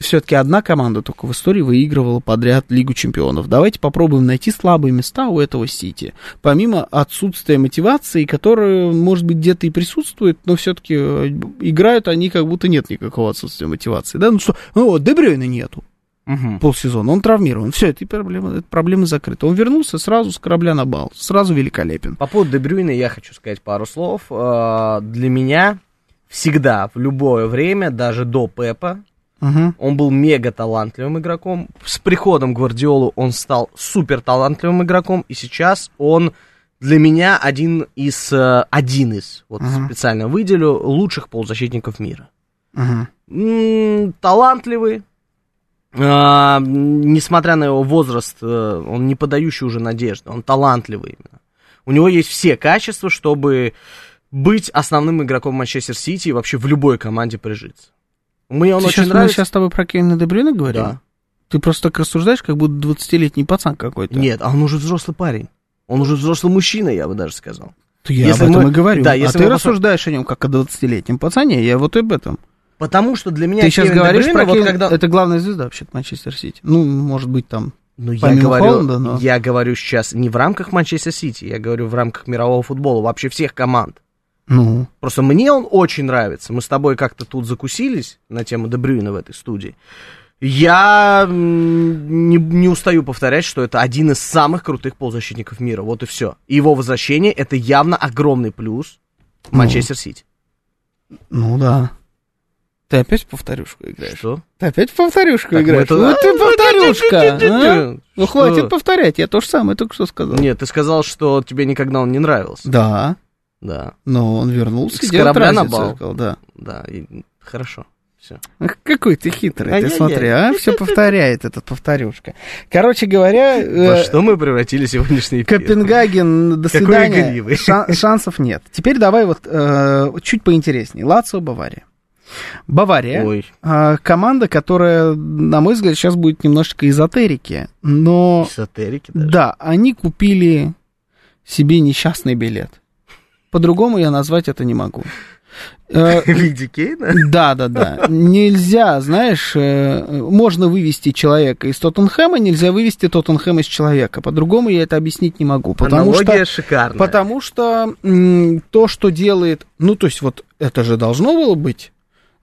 все-таки одна команда только в истории выигрывала подряд Лигу Чемпионов. Давайте попробуем найти слабые места у этого Сити. Помимо отсутствия мотивации, которая, может быть, где-то и присутствует, но все-таки играют они, как будто нет никакого отсутствия мотивации. Да, ну что, ну вот, Де Брюйне нету Мгм. полсезона, он травмирован. Все, эти проблемы, эта проблема закрыта. Он вернулся сразу с корабля на бал, сразу великолепен. По поводу Дебрюйна я хочу сказать пару слов. Э, Для меня всегда, в любое время, даже до Пепа, Мгм. он был мега талантливым игроком. С приходом Гвардиолу он стал супер талантливым игроком, и сейчас он для меня один из, э, один из, вот Ага. специально выделю, лучших полузащитников мира. Мгм. М, талантливый, а, несмотря на его возраст, э, он не подающий уже надежды, он талантливый именно. У него есть все качества, чтобы быть основным игроком Манчестер Сити и вообще в любой команде прижиться. Мне он Ты очень сейчас, мы нравится. сейчас с тобой про Кевина Дебрюна говорим? Да. Ты просто так рассуждаешь, как будто 20-летний пацан какой-то. Нет, а он уже взрослый парень. Он уже взрослый мужчина, я бы даже сказал. Я Если об этом мы- и говорю. да, а если ты мы посмо- рассуждаешь о нем как о 20-летнем пацане, я вот об этом. Потому что для меня ты сейчас Кевин говоришь Де про вот Кевин- когда... Это главная звезда вообще Манчестер Сити. Ну, может быть, там... Ну, я говорю, Холланда, но- я говорю сейчас не в рамках Манчестер Сити, я говорю в рамках мирового футбола, вообще всех команд. Ну, Просто мне он очень нравится. Мы с тобой как-то тут закусились на тему Дебрюйна в этой студии. Я не, не устаю повторять, что это один из самых крутых полузащитников мира. Вот и все. И его возвращение это явно огромный плюс Ну. Манчестер Сити. ну да. Ты опять в повторюшку играешь? Что? Ты опять в повторюшку Так играешь? тут- Ну ты А, повторюшка! а? Ну хватит повторять, я то же самое только что сказал. Нет, ты сказал, что тебе никогда он не нравился. Да, Да, но он вернулся, С корабля на бал. я сказал, да. да, и- хорошо. Все. Ах, какой ты хитрый, ты Ай-яй-яй. смотри, а, все повторяет этот повторюшка. Короче говоря, Во э, что мы превратили сегодняшний эфир? Копенгаген, до Какой свидания. Шан- шансов нет. Теперь давай вот э, чуть поинтереснее. Лацио, Бавария. Бавария. Ой, а, команда, которая, на мой взгляд, сейчас будет немножечко эзотерики, но эзотерики даже. да, они купили себе несчастный билет. По-другому я назвать это не могу. Э, (laughs) В виде Кейна? Да, да, да. Нельзя, знаешь, э, можно вывести человека из Тоттенхэма, нельзя вывести Тоттенхэм из человека. По-другому я это объяснить не могу. Потому Аналогия что, шикарная. потому что то, что делает... Ну, то есть вот это же должно было быть, э,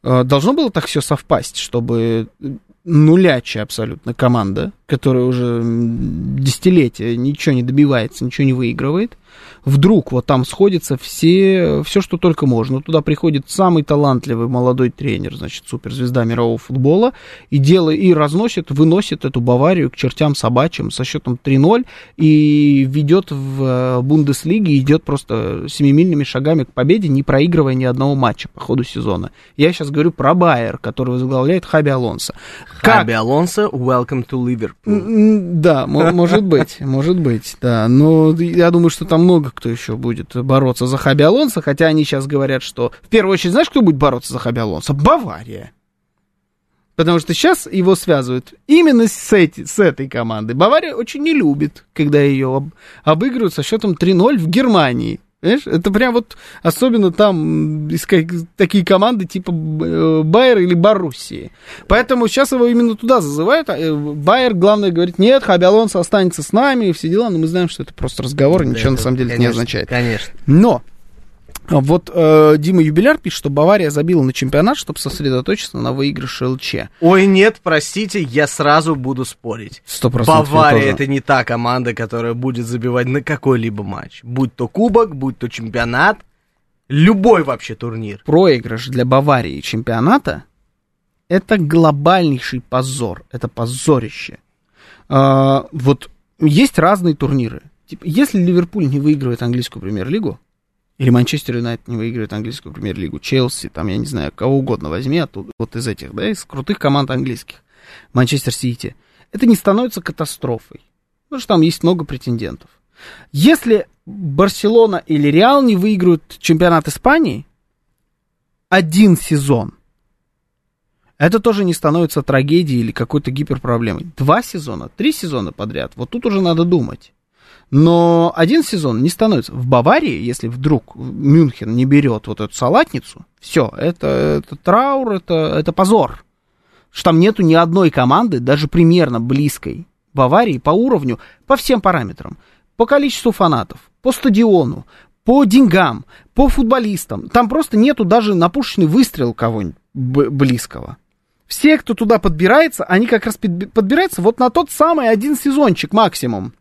должно было так все совпасть, чтобы нулячая абсолютно команда, которая уже десятилетия ничего не добивается, ничего не выигрывает, вдруг вот там сходится все, все, что только можно. Туда приходит самый талантливый молодой тренер, значит, суперзвезда мирового футбола, и делает, и разносит, выносит эту Баварию к чертям собачьим со счетом 3-0 и ведет в э, Бундеслиге, идет просто семимильными шагами к победе, не проигрывая ни одного матча по ходу сезона. Я сейчас говорю про Байер, который возглавляет Хаби Алонсо. Как? Хаби Алонсо, welcome to Liverpool. Да, мо- (laughs) может быть, может быть, да. Но я думаю, что там много кто еще будет бороться за Хаби Алонсо, хотя они сейчас говорят, что... В первую очередь, знаешь, кто будет бороться за Хаби Алонсо? Бавария. Потому что сейчас его связывают именно с, эти, с этой командой. Бавария очень не любит, когда ее об- обыгрывают со счетом 3-0 в Германии. Знаешь, это прям вот, особенно там, искать такие команды типа э, Байер или Боруссии. Поэтому сейчас его именно туда зазывают. а, э, Байер, главное, говорит, нет, Хаби Алонсо останется с нами, и все дела, но мы знаем, что это просто разговор, и ничего на самом деле это не Конечно, означает. Конечно. Но вот э, Дима Юбиляр пишет, что Бавария забила на чемпионат, чтобы сосредоточиться на выигрыше ЛЧ. Ой, нет, простите, я сразу буду спорить. Сто процентов я Бавария тоже. это не та команда, которая будет забивать на какой-либо матч. Будь то кубок, будь то чемпионат, любой вообще турнир. проигрыш для Баварии чемпионата это глобальнейший позор, это позорище. А, вот есть разные турниры. Типа, если Ливерпуль не выигрывает английскую премьер-лигу, или Манчестер Юнайтед не выигрывает английскую премьер-лигу, Челси, там, я не знаю, кого угодно возьми оттуда, вот из этих, да, из крутых команд английских, Манчестер Сити, это не становится катастрофой. Потому что там есть много претендентов. Если Барселона или Реал не выиграют чемпионат Испании один сезон, это тоже не становится трагедией или какой-то гиперпроблемой. Два сезона, три сезона подряд, вот тут уже надо думать. Но один сезон не становится. В Баварии, если вдруг Мюнхен не берет вот эту салатницу, все, это, это траур, это, это позор. Что там нету ни одной команды, даже примерно близкой Баварии по уровню, по всем параметрам. По количеству фанатов, по стадиону, по деньгам, по футболистам. Там просто нету даже на пушечный выстрел кого-нибудь близкого. Все, кто туда подбирается, они как раз подби- подбираются вот на тот самый один сезончик максимум.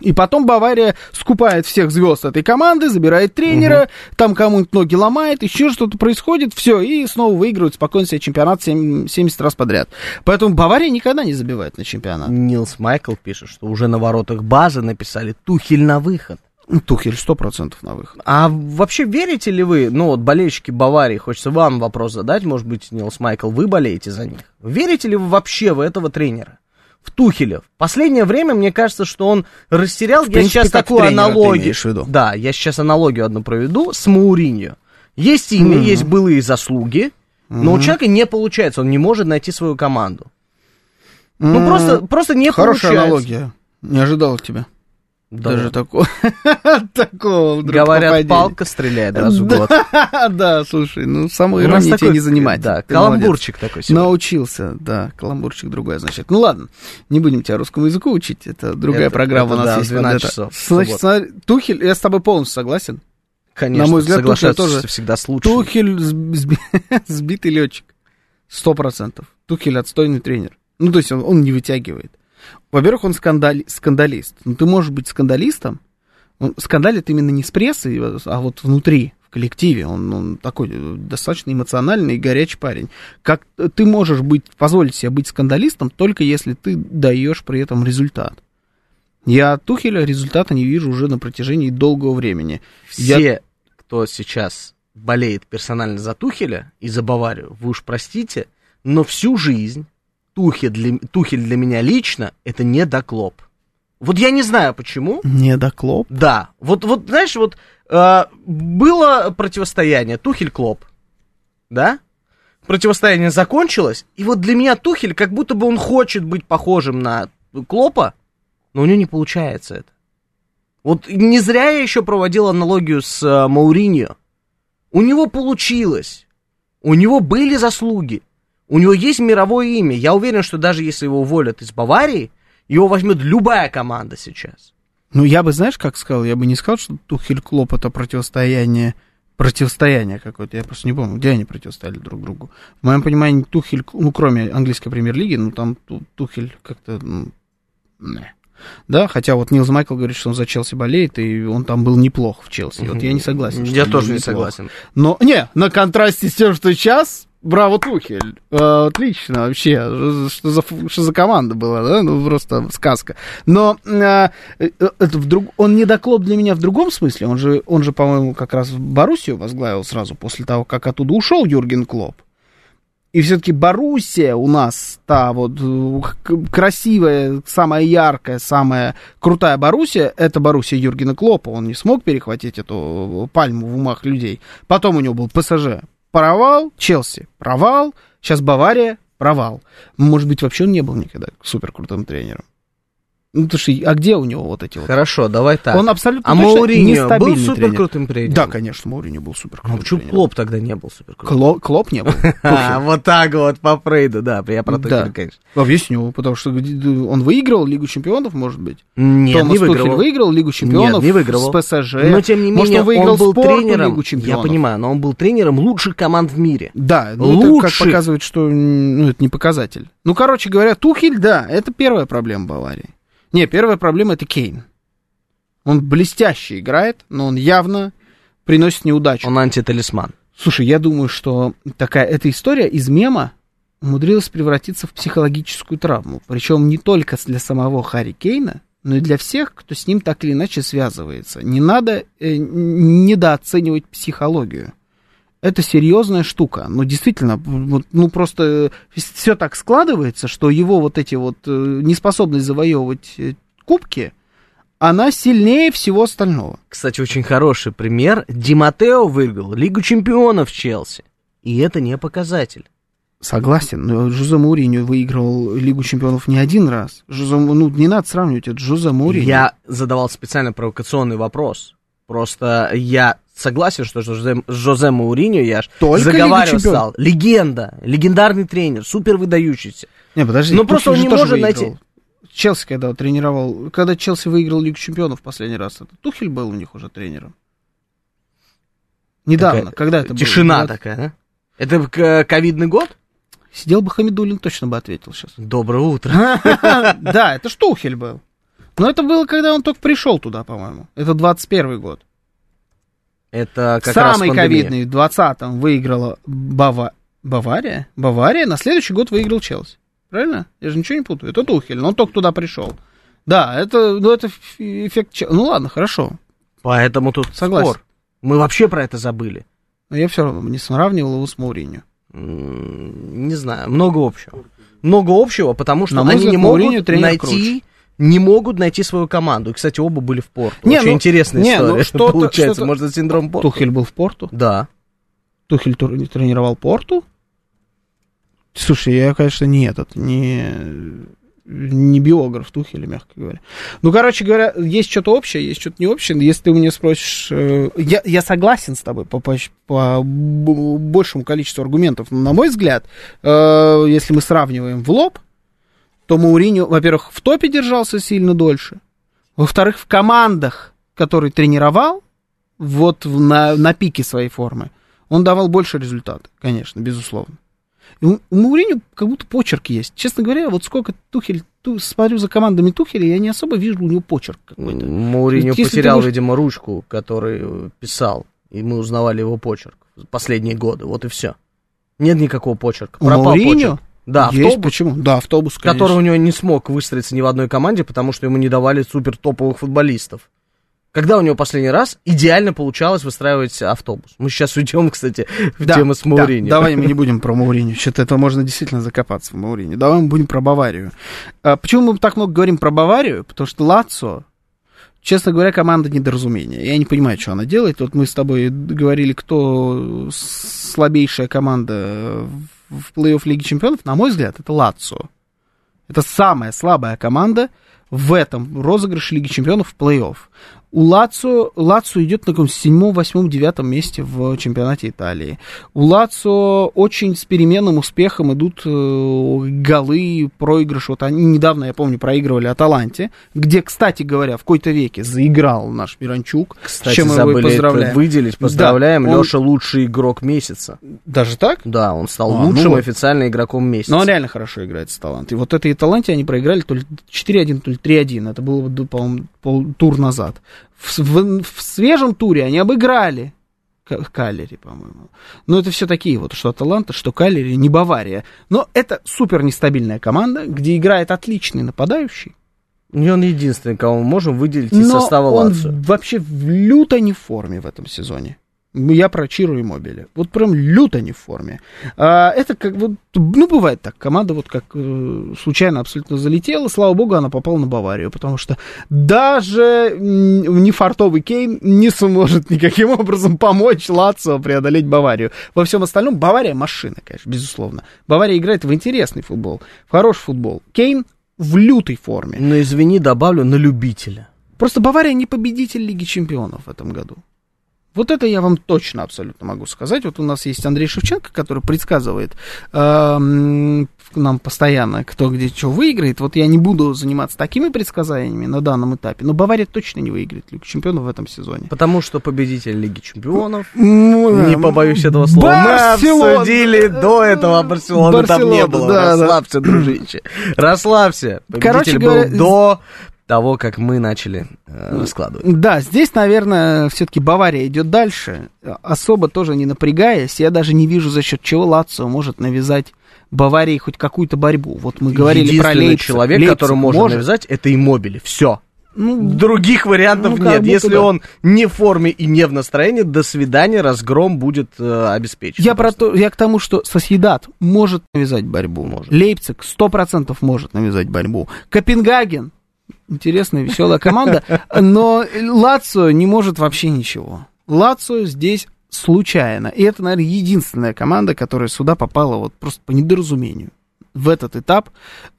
И потом Бавария скупает всех звезд этой команды, забирает тренера, там кому-нибудь ноги ломает, еще что-то происходит, все, и снова выигрывают спокойно себе чемпионат семь- 70 раз подряд. Поэтому Бавария никогда не забивает на чемпионат. Нилс Майкл пишет, что уже на воротах базы написали Тухель на выход. Тухель 100% на выход. А вообще верите ли вы, ну вот болельщики Баварии, хочется вам вопрос задать, может быть, Нилс Майкл, вы болеете за них. Верите ли вы вообще в этого тренера? В Тухеля. В последнее время, мне кажется, что он растерял, я принципе, сейчас такую тренера аналогию. в виду? Да, я сейчас аналогию одну проведу с Мауриньо. Есть имя, Мгм. есть былые заслуги, Но у человека не получается, он не может найти свою команду. Ну, М, просто, просто не Хорошая получается. аналогия. Не ожидал от тебя. Да. Даже такого. (laughs) Такого Говорят, попадения. палка стреляет раз в год. (laughs) Да, слушай, ну самой иронии тебе не занимать. Да, каламбурчик такой сегодня. Научился, да, каламбурчик другое, значит. Ну ладно, не будем тебя русскому языку учить, это другая Это- программа это у нас да, есть. в 12 под это. часов Значит, смотри, Тухель, я с тобой полностью согласен. Конечно, на мой взгляд, Тухель тоже- всегда с лучшим. Тухель сби- (laughs) сбитый летчик. Сто процентов. Тухель отстойный тренер. Ну, то есть он, он не вытягивает. Во-первых, он скандали- скандалист. Ну, ты можешь быть скандалистом. Он скандалит именно не с прессой, а вот внутри, в коллективе. Он, он такой э, достаточно эмоциональный и горячий парень. Как ты можешь быть, позволить себе быть скандалистом, только если ты даешь при этом результат. Я от Тухеля результата не вижу уже на протяжении долгого времени. Я- Все, кто сейчас болеет персонально за Тухеля и за Баварию, вы уж простите, но всю жизнь Тухель для, Тухель для меня лично это не доклоп. Вот я не знаю почему. Не доклоп. Да, вот, вот знаешь, вот э, было противостояние Тухель-Клоп, да? Противостояние закончилось, и вот для меня Тухель, как будто бы он хочет быть похожим на Клопа, но у него не получается это. Вот не зря я еще проводил аналогию с э, Мауриньо. У него получилось. У него были заслуги. У него есть мировое имя. Я уверен, что даже если его уволят из Баварии, его возьмет любая команда сейчас. Ну, я бы, знаешь, как сказал, я бы не сказал, что Тухель Клоп это противостояние, противостояние какое-то, я просто не помню, где они противостояли друг другу. В моем понимании, Тухель, ну, кроме английской премьер-лиги, ну, там Ту- Тухель как-то, ну, не. да, хотя вот Нилс Майкл говорит, что он за Челси болеет, и он там был неплох в Челси, вот я не согласен. Я тоже не неплох. согласен. Но, не, на контрасте с тем, что сейчас, браво, Тухель. Э, отлично вообще. Что за, что за команда была, да? Ну, просто сказка. Но э, это вдруг, он не доклоп для меня в другом смысле. Он же, он же, по-моему, как раз Боруссию возглавил сразу после того, как оттуда ушел Юрген Клоп. И все-таки Боруссия у нас та вот красивая, самая яркая, самая крутая Боруссия, это Боруссия Юргена Клопа. Он не смог перехватить эту пальму в умах людей. Потом у него был ПСЖ. Провал, Челси. Провал. Сейчас Бавария. Провал. Может быть, вообще он не был никогда супер крутым тренером. Ну, потому что, а где у него вот эти вот? Хорошо, давай так. Он абсолютно а точно Мауриньо был супер крутым тренером? Да, конечно, Мауриньо был супер А крутым почему тренером. Клоп тогда не был супер крутым? Кло- Клоп не был. (laughs) А, вот так вот, по Фрейду, да, я про. Тухеля, конечно. Объясню, потому что он выиграл Лигу чемпионов, может быть. Нет, не выиграл. выиграл Лигу чемпионов Нет, не выиграл. с ПСЖ. Но, тем не менее, он выиграл был тренером, я понимаю, но он был тренером лучших команд в мире. Да, ну как показывает, что ну, это не показатель. Ну, короче говоря, Тухель, да, это первая проблема Баварии. Не, первая проблема это Кейн. Он блестяще играет, но он явно приносит неудачу. Он антиталисман. Слушай, я думаю, что такая эта история из мема умудрилась превратиться в психологическую травму. Причем не только для самого Харри Кейна, но и для всех, кто с ним так или иначе связывается. Не надо э, недооценивать психологию. Это серьезная штука. Ну, действительно, ну, просто все так складывается, что его вот эти вот э, неспособность завоевывать э, кубки, она сильнее всего остального. Кстати, очень хороший пример. Ди Матео выиграл Лигу чемпионов Челси. И это не показатель. Согласен, но Жозе Мауриньо выигрывал Лигу чемпионов не один раз. Жозе, ну, не надо сравнивать, это Жозе Мауриньо. Я задавал специально провокационный вопрос. Просто я согласен, что Жозе, Жозе Мауриньо, я ж Только заговаривал стал. Легенда, легендарный тренер, супер выдающийся. Не, подожди, Ну, просто он не может выиграл. найти- Челси, когда тренировал, когда Челси выиграл Лигу чемпионов в последний раз, это Тухель был у них уже тренером. Недавно, Такая когда это было? Тишина Когда- такая, да? Это ковидный год? Сидел бы Хамидулин, точно бы ответил сейчас. Доброе утро. (laughs) Да, это ж Тухель был. Но это было, когда он только пришел туда, по-моему. Это 21 год. Это как Самый ковидный в 20-м выиграла Бава... Бавария. Бавария на следующий год выиграл Челси. Правильно? Я же ничего не путаю. Это Тухель, но он только туда пришел. Да, это, ну, это эффект... Ну ладно, хорошо. Поэтому тут Согласен. спор. Мы вообще про это забыли. Но я все равно не сравнивал его с Мауриньо. М, Не знаю, много общего. Много общего, потому что На они не могут найти, круче. Не могут найти свою команду. И, кстати, оба были в Порту. Не, Очень ну, интересная не, ну, история. (laughs) что-то- получается, что-то- может, синдром Порту? Тухель был в Порту. Да. Тухель тур- тренировал Порту. Слушай, я, конечно, не этот, не, не биограф Тухеля, мягко говоря. Ну, короче говоря, есть что-то общее, есть что-то не общее. Если ты у меня спросишь... э, Я, я согласен с тобой по, по, по большему количеству аргументов. Но, на мой взгляд, э, если мы сравниваем в лоб, то Мауриньо, во-первых, в топе держался сильно дольше. Во-вторых, в командах, которые тренировал, вот на, на пике своей формы, он давал больше результата, конечно, безусловно. И у, Мауриньо как будто почерк есть. Честно говоря, вот сколько Тухель, ту, смотрю за командами Тухеля, я не особо вижу у него почерк какой-то. Мауриньо Если потерял, будешь- видимо, ручку, который э, писал, и мы узнавали его почерк последние годы, вот и все. Нет никакого почерка. У Пропал Мауриньо почерк. Да, есть, автобус, почему? Да, автобус, конечно. который у него не смог выстроиться ни в одной команде, потому что ему не давали супер топовых футболистов. Когда у него последний раз идеально получалось выстраивать автобус? Мы сейчас уйдем, кстати, в Да, тему с да, Мауриньо. давай мы не (laughs) будем про Мауриньо. Что-то это можно действительно закопаться в Мауриньо. Давай мы будем про Баварию. А почему мы так много говорим про Баварию? Потому что Лацо, честно говоря, команда недоразумения. Я не понимаю, что она делает. Вот мы с тобой говорили, кто слабейшая команда в плей-офф Лиги Чемпионов. На мой взгляд, это Лацо. Это самая слабая команда в этом розыгрыше Лиги Чемпионов в плей-офф. У Лацо, Лацо идет на каком седьмом, восьмом, девятом месте в чемпионате Италии. У Лацо очень с переменным успехом идут э, голы, проигрыш. Вот они недавно, я помню, проигрывали Аталанте, где, кстати говоря, в какой-то веке заиграл наш Миранчук. Кстати, с чем мы его поздравляем. выделить. Поздравляем. Да, он- Леша лучший игрок месяца. Даже так? Да, он стал А, ну лучшим вот. официально игроком месяца. Но он реально хорошо играет с талант. И вот этой таланте они проиграли то ли 4-1, то ли 3-1. Это было, по-моему, тур назад. В, в- в свежем туре они обыграли Калери, по-моему. Но это все такие вот, что Аталанта, что Калери, не Бавария. Но это супер нестабильная команда, где играет отличный нападающий. Не он единственный, кого мы можем выделить из Но состава он Лацио. вообще в люто не форме в этом сезоне. Я про Чиру и Мобили. Вот прям люто не в форме. А, это как вот, ну, бывает так. Команда вот как э, случайно абсолютно залетела. Слава богу, она попала на Баварию. Потому что даже нефартовый Кейн не сможет никаким образом помочь Лацио преодолеть Баварию. Во всем остальном Бавария машина, конечно, безусловно. Бавария играет в интересный футбол, в хороший футбол. Кейн в лютой форме. Но извини, добавлю, на любителя. Просто Бавария не победитель Лиги Чемпионов в этом году. Вот это я вам точно абсолютно могу сказать. Вот у нас есть Андрей Шевченко, который предсказывает эм, нам постоянно, кто где что выиграет. Вот я не буду заниматься такими предсказаниями на данном этапе, но Бавария точно не выиграет Лигу Чемпионов в этом сезоне. Потому что победитель Лиги Чемпионов, Ну, не побоюсь этого слова, мы Барселона! обсудили до этого, Барселоны там не Барселона, было. да, да. Расслабься, дружище. Расслабься. Короче Победитель говоря, был до того, как мы начали э, раскладывать. Да, здесь, наверное, все-таки Бавария идет дальше, особо тоже не напрягаясь. Я даже не вижу, за счет чего Лацио может навязать Баварии хоть какую-то борьбу. Вот мы говорили про Лейпциг. человек, Лейпциг который можно может. навязать, это иммобили. Все. Ну, Других вариантов Ну, нет. Если да. он не в форме и не в настроении, до свидания, разгром будет э, обеспечен. я, про то, я к тому, что Соседат может навязать борьбу. Может. Лейпциг 100% может навязать борьбу. Копенгаген, интересная, веселая команда, но Лацио не может вообще ничего. Лацио здесь случайно. И это, наверное, единственная команда, которая сюда попала вот просто по недоразумению в этот этап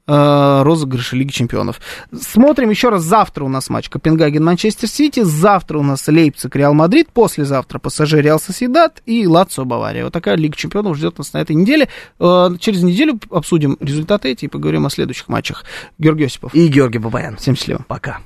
э, розыгрыша Лиги Чемпионов. Смотрим еще раз. Завтра у нас матч Копенгаген-Манчестер Сити. Завтра у нас Лейпциг, Реал Мадрид. Послезавтра ПСЖ, Реал Сосьедад и Лацио, Бавария. Вот такая Лига Чемпионов ждет нас на этой неделе. Э, через неделю обсудим результаты эти и поговорим о следующих матчах. Георгий Осипов. И Георгий Бабаян. Всем счастливо. Пока.